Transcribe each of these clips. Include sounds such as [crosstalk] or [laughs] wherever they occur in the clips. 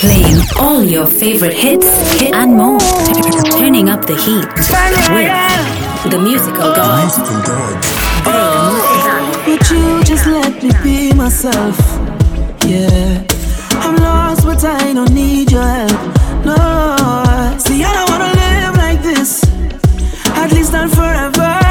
Playing all your favorite hits hit and more. Turning up the heat with the musical god. Would you just let me be myself? Yeah. I'm lost, but I don't need your help. No. See, I don't wanna live like this. At least not forever.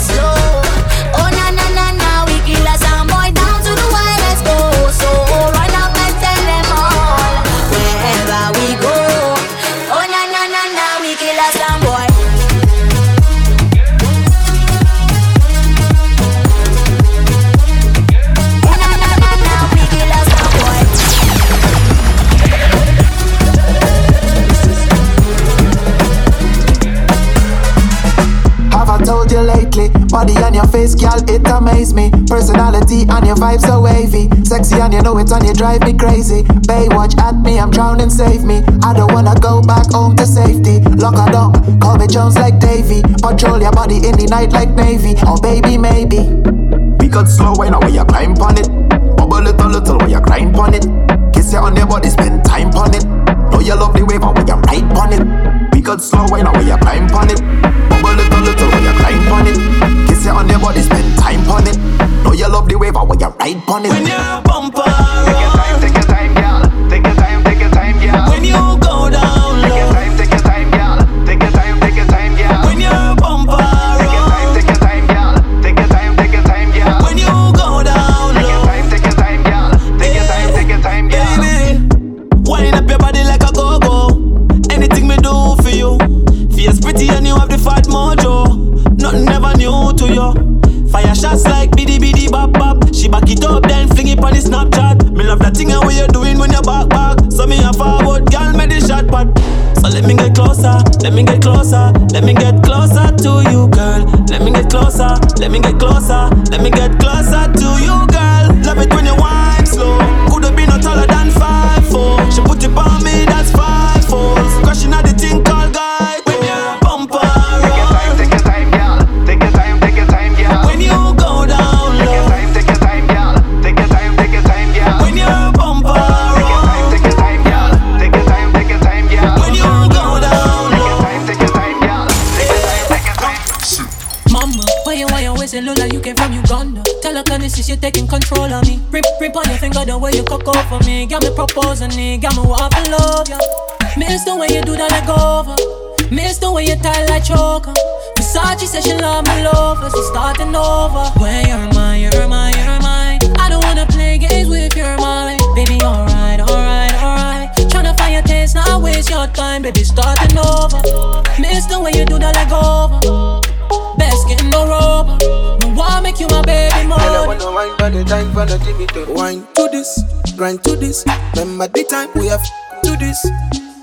slow. Oh na na na na, we kill us. body and your face, girl, it amaze me. Personality and your vibes so wavy. Sexy and you know it and you drive me crazy. Baywatch at me, I'm drowning, save me. I don't wanna go back home to safety. Lock and up, call me Jones like Davy. Patrol your body in the night like Navy. Oh baby, maybe. We got slow wine now when you climb on it. Bubble little little when you grind on it. Kiss you on your body, spend time on it. Know you love the wave when you ride on it. We got slow wine now when you climb Let me get propose a nigga, me want to love ya. Miss the way you do that like over. Miss the way you tie like choker. Versace said she love me lovers, so starting over. When you're mine, you're mine, you're mine. I don't wanna play games with your mind, baby. Alright, alright, alright. Tryna find your taste, not waste your time, baby. Starting over. Miss the way you do that like over. Best getting no rubber. Me wanna make you my baby more time for the time for the TV to Wine to this, grind to this. Remember the time we have to this.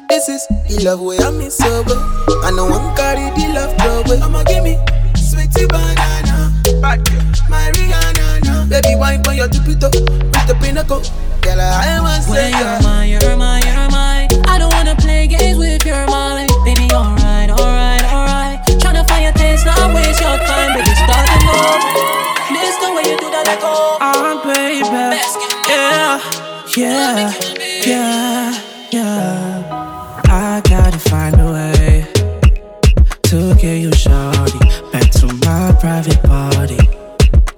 This is the love way I'm in sober. I know I'm carry the love trouble. I'ma give me sweetie banana Bad my Rihanna. Baby wine for your tupito Put the pinnacle Girl, I was When you're mine, you're mine, you're I'm baby. Yeah, yeah, yeah, yeah. I gotta find a way to get you, shorty, back to my private party.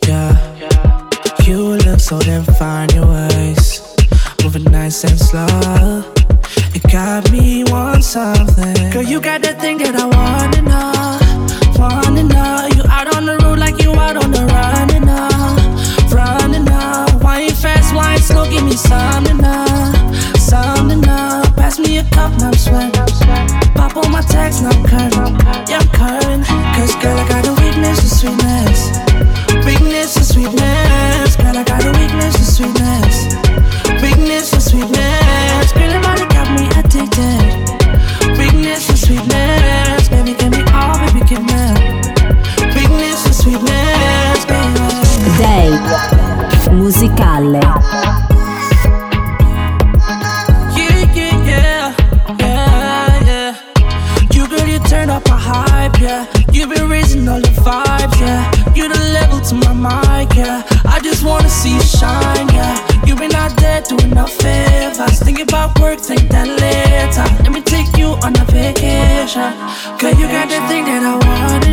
Yeah, you look so damn fine, your ways moving nice and slow. It got me want something. Girl, you got that thing up my hype, yeah. You've been raising all the vibes, yeah. You're the level to my mic, yeah. I just wanna see you shine, yeah. You've been out there doing no favors. Think about work, think that later. Let me take you on a vacation. Cause you got the thing that I wanted.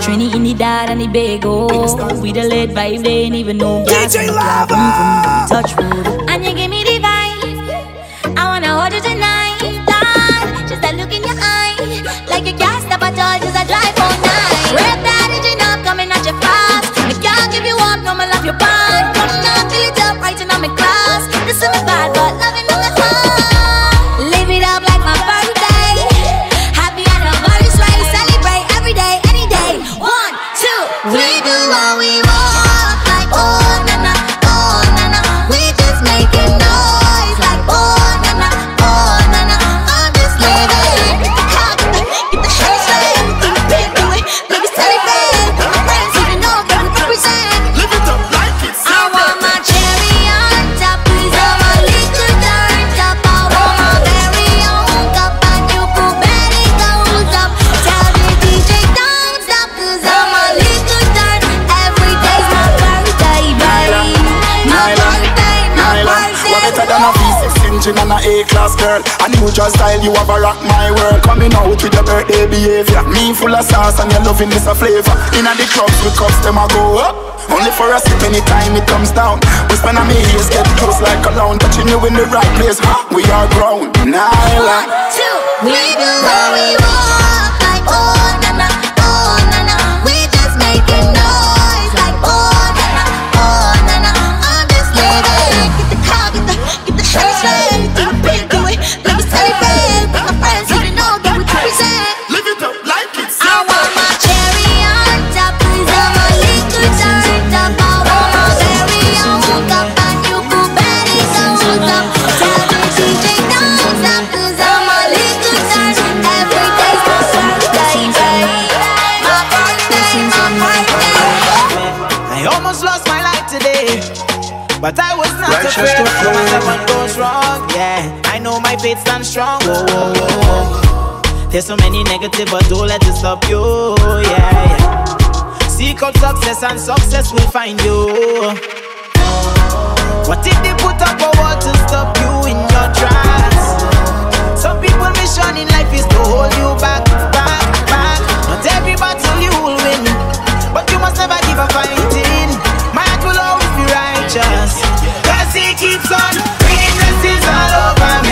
Trini in the dad and the bagel. We the lead vibe, they ain't even know. DJ Lava! Touch wood. A-class girl. A you just style, you have a rock my world. Coming out with your birthday behavior. Me full of sauce and your loving is a flavor. Inna the clubs we cups, them a go up. Only for a sip anytime it comes down. We spend me ears, get close like a cologne Touching you in the right place, we are grown. Nyla We do what we want. faith stand strong. Oh, oh, oh, There's so many negative, but don't let it stop you. Yeah, yeah. Seek out success, and success will find you. What if they put up a wall to stop you in your tracks? Some people mission in life is to hold you back, back, back. Not every battle you will win, but you must never give up fighting. My heart will always be righteous, cause he keeps on. bringing is all over me.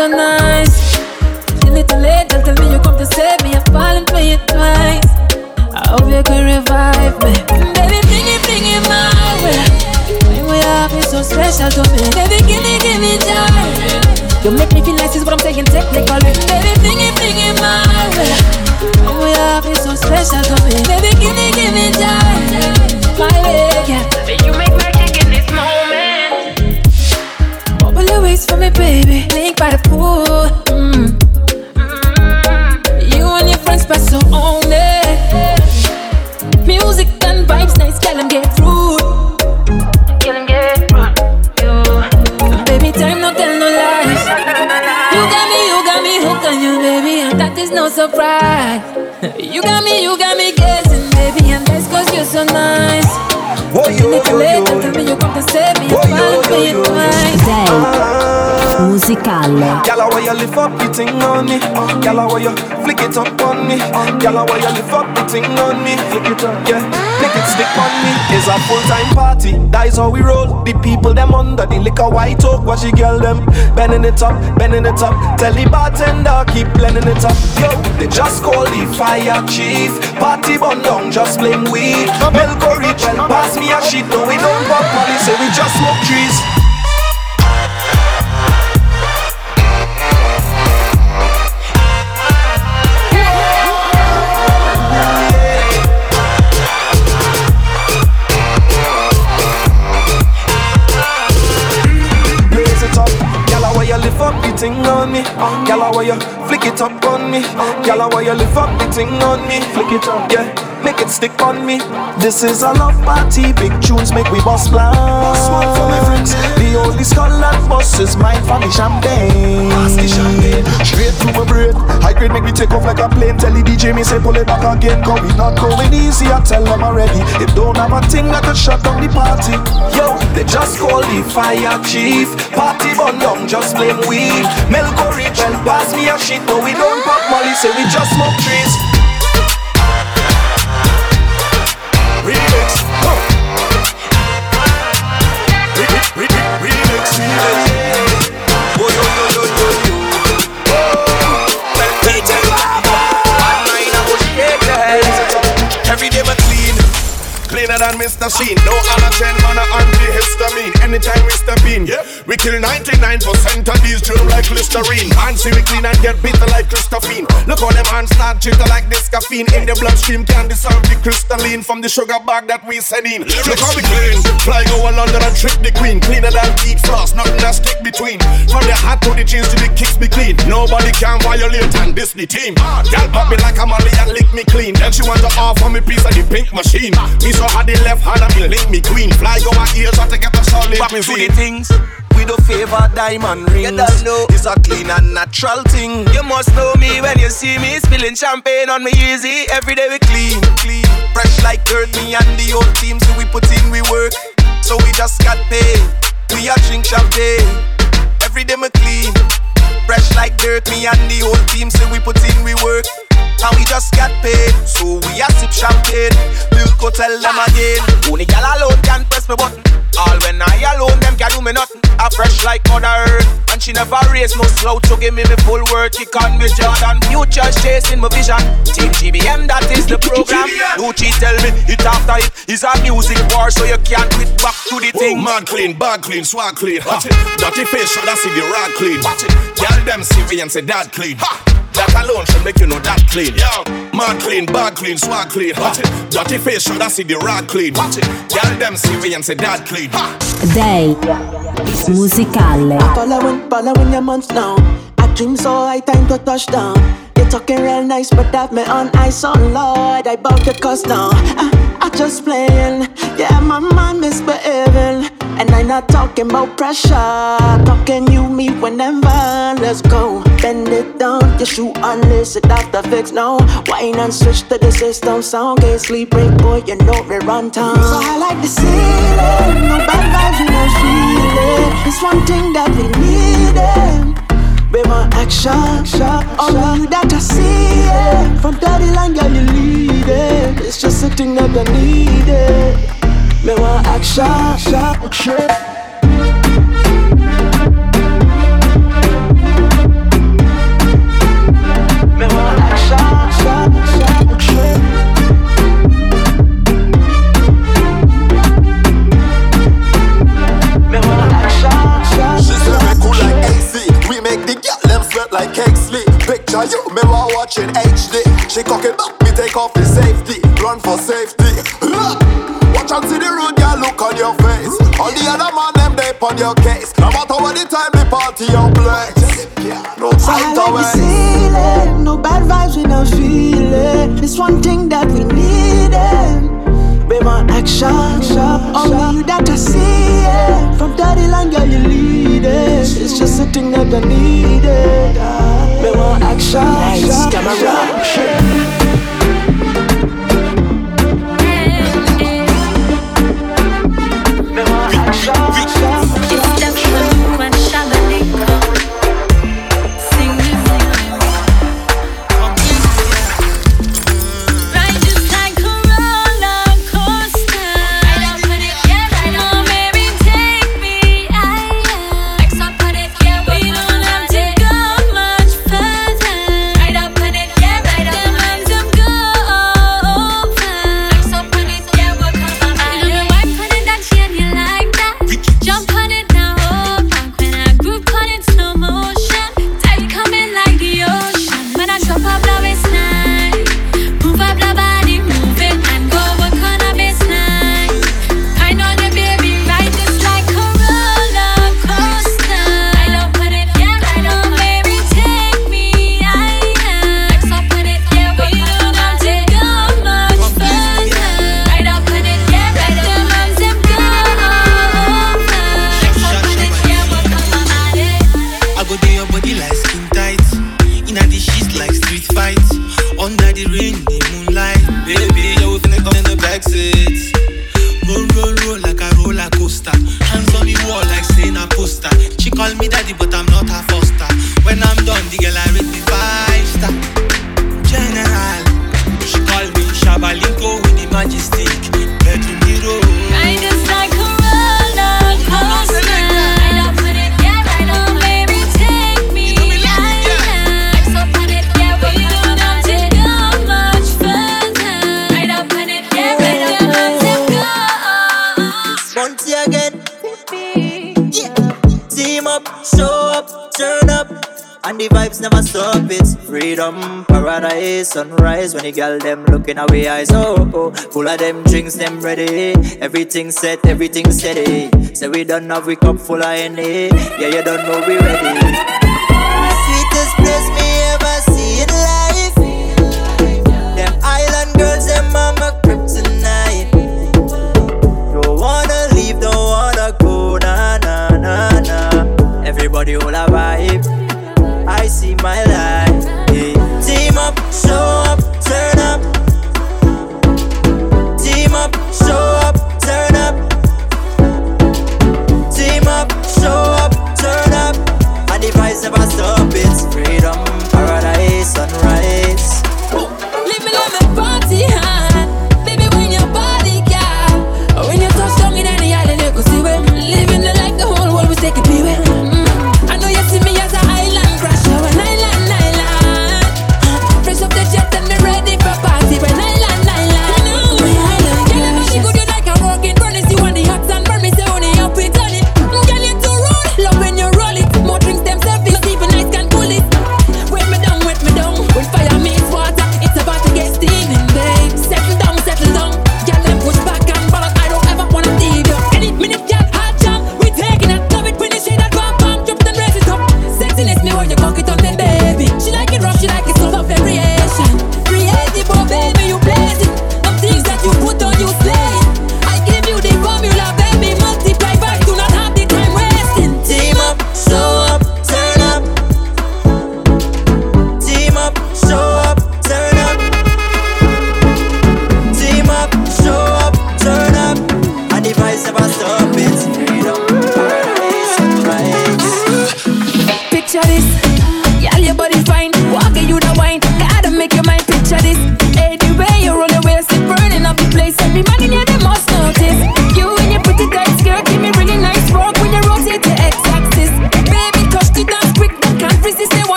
so nice. is no surprise. [laughs] you got me, you got me guessing, baby, and that's cause you're so nice. Oh, yo, why you lift up the on me? Gyal, why you flick it up on me? Gyal, why you lift up the on me? Flick it up, yeah. Flick it, stick on me. It's a full time party. That is how we roll. The people them under the liquor white oak. Watch the girl them bending it up, bending it up. Tell the bartender keep blending it up. Yo, they just call the fire chief. Party bun down, just blame weed. Milk or rich, well pass me a shit, no we don't pop money, so we just smoke trees. thing on me. Gala, why you flick it up on me? Gala, why you lift up the thing on me? Flick it up, yeah stick on me. This is a love party, big tunes make we bust plan. Bust one for my friends. The only skull and bus is mine for the champagne. Pass the champagne. Straight to my brain. High grade make me take off like a plane. Tell the DJ me say pull it back again. Cause we not going easy, I tell them already. It don't have a thing that could shut down the party. Yo, they just call the fire chief. Party bun down, just blame weed. Melco reach well pass me a shit, but we don't pop molly, say we just smoke trees. Remix, remix, remix, remix. Than Mr. Sheen. No other ten man a antihistamine. Anytime we step in, yeah. we kill 99% of these germs like Listerine. And see we clean and get bitter like Christophine. Look how them hands start jitter like this caffeine. In the bloodstream can dissolve the crystalline from the sugar bag that we send in. Look how we clean. Fly go over London and trick the queen. Cleaner than eat floss, nothing that stick between. From the hat to the jeans to the kicks be clean. Nobody can violate and this the team. Girl pop me like a molly and lick me clean. Then she want to offer me piece of the pink machine. Me so hard the left hand and me link me queen. Fly over ears to get a solid Back to the things we do favor diamond rings. You don't know it's a clean and natural thing. You must know me when you see me spilling champagne on me easy. Every day we clean, clean, fresh like dirt. Me and the old team, so we put in we work. So we just got paid. We a drink champagne. Every day we clean, fresh like dirt. Me and the old team, so we put in we work and we just got paid. So we a sip champagne. Milk go tell them again. Only gal alone can press me button. All when I alone, them can do me nothing. I fresh like Mother Earth. And she never raise no slow to give me me full word. Kick on me Jordan. Futures chasing my vision. Team GBM, that is the program. Lucci tell me it after it is a music war, so you can't quit back to the oh, thing. Oh, man clean, bag clean, swag clean. Ha. Dirty face, should I see the rag clean? Girl them see me and say that clean. Ha. That alone should make you know that clean. Yo, man clean, bag clean, swag clean. Watch it. Dirty face should I see the rag clean. Watch it. Girl them see me and say that clean. Day musicale. Following, following your months now. I dream so high, time to touch down. You're talking real nice, but that me on ice on Lord. I bought your cuss now. I, I just playing. Yeah, my mind misbehaving. And I'm not talking about pressure. Talking you, me, whenever. Let's go. Bend it down, your shoe unless it after fix. No, wine and switch to the system. Sound can't sleep, break, boy, you know we run town. So I like the ceiling. No bad vibes, we no feeling. It's one thing that we need. Be my action, only you that I see it. From daddy line, girl, you lead it. It's just a thing that I need it. Me want action, action. Action, like sleep. Picture you, me while watching HD. She cock it back, me take off the safety. Your case. No matter what the time, the party your place. No time I to like the waste. no bad vibes, we no feeling. It's one thing that we needin'. Eh? Be my action, only you that I see it. From daddy line, girl, you lead it. It's just a thing that I needed. Be my action, nice camera. rise when the girl them looking our eyes. Oh, oh, oh, full of them drinks, them ready. Everything set, everything steady. Say we done have we cup full of any. Yeah, you don't know we ready. Sweetest place me ever see in life. Them island girls, them mama kryptonite. Don't wanna leave, don't wanna go, na na na na. Everybody all a vibe. I see my life.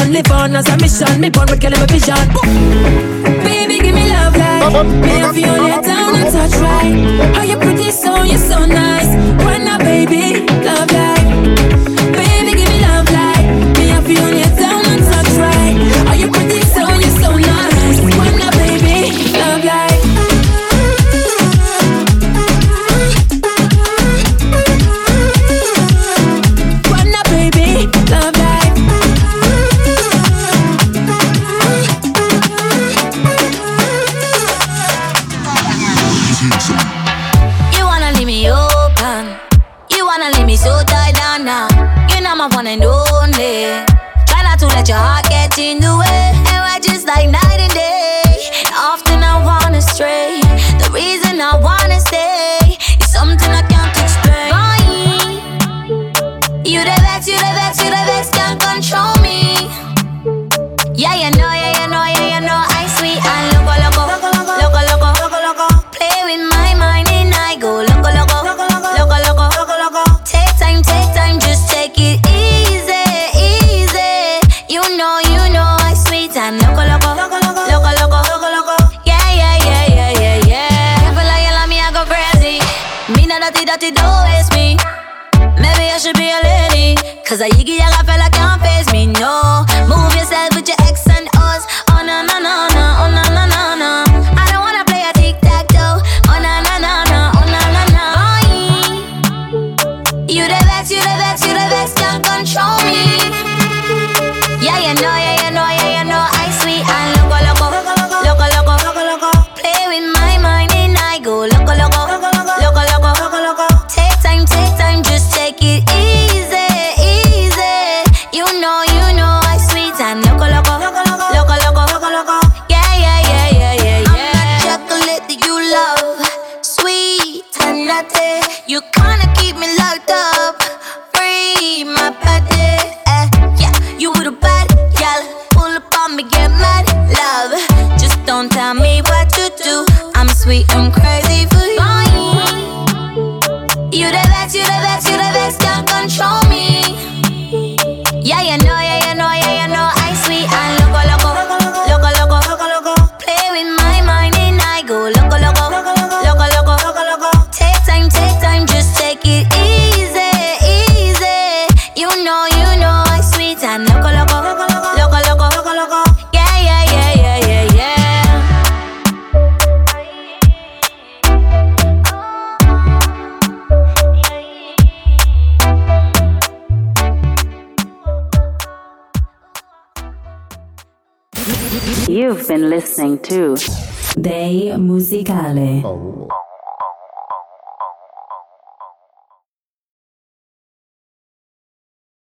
on, live on as a mission. Me born with killing my vision. Baby, give me love like me and Violet down and touch right. How you pretty, so you're so nice. Cause I yiggy feel like i'm face me, no. sweet, I'm crazy for you. listening to Day Musicale. Oh.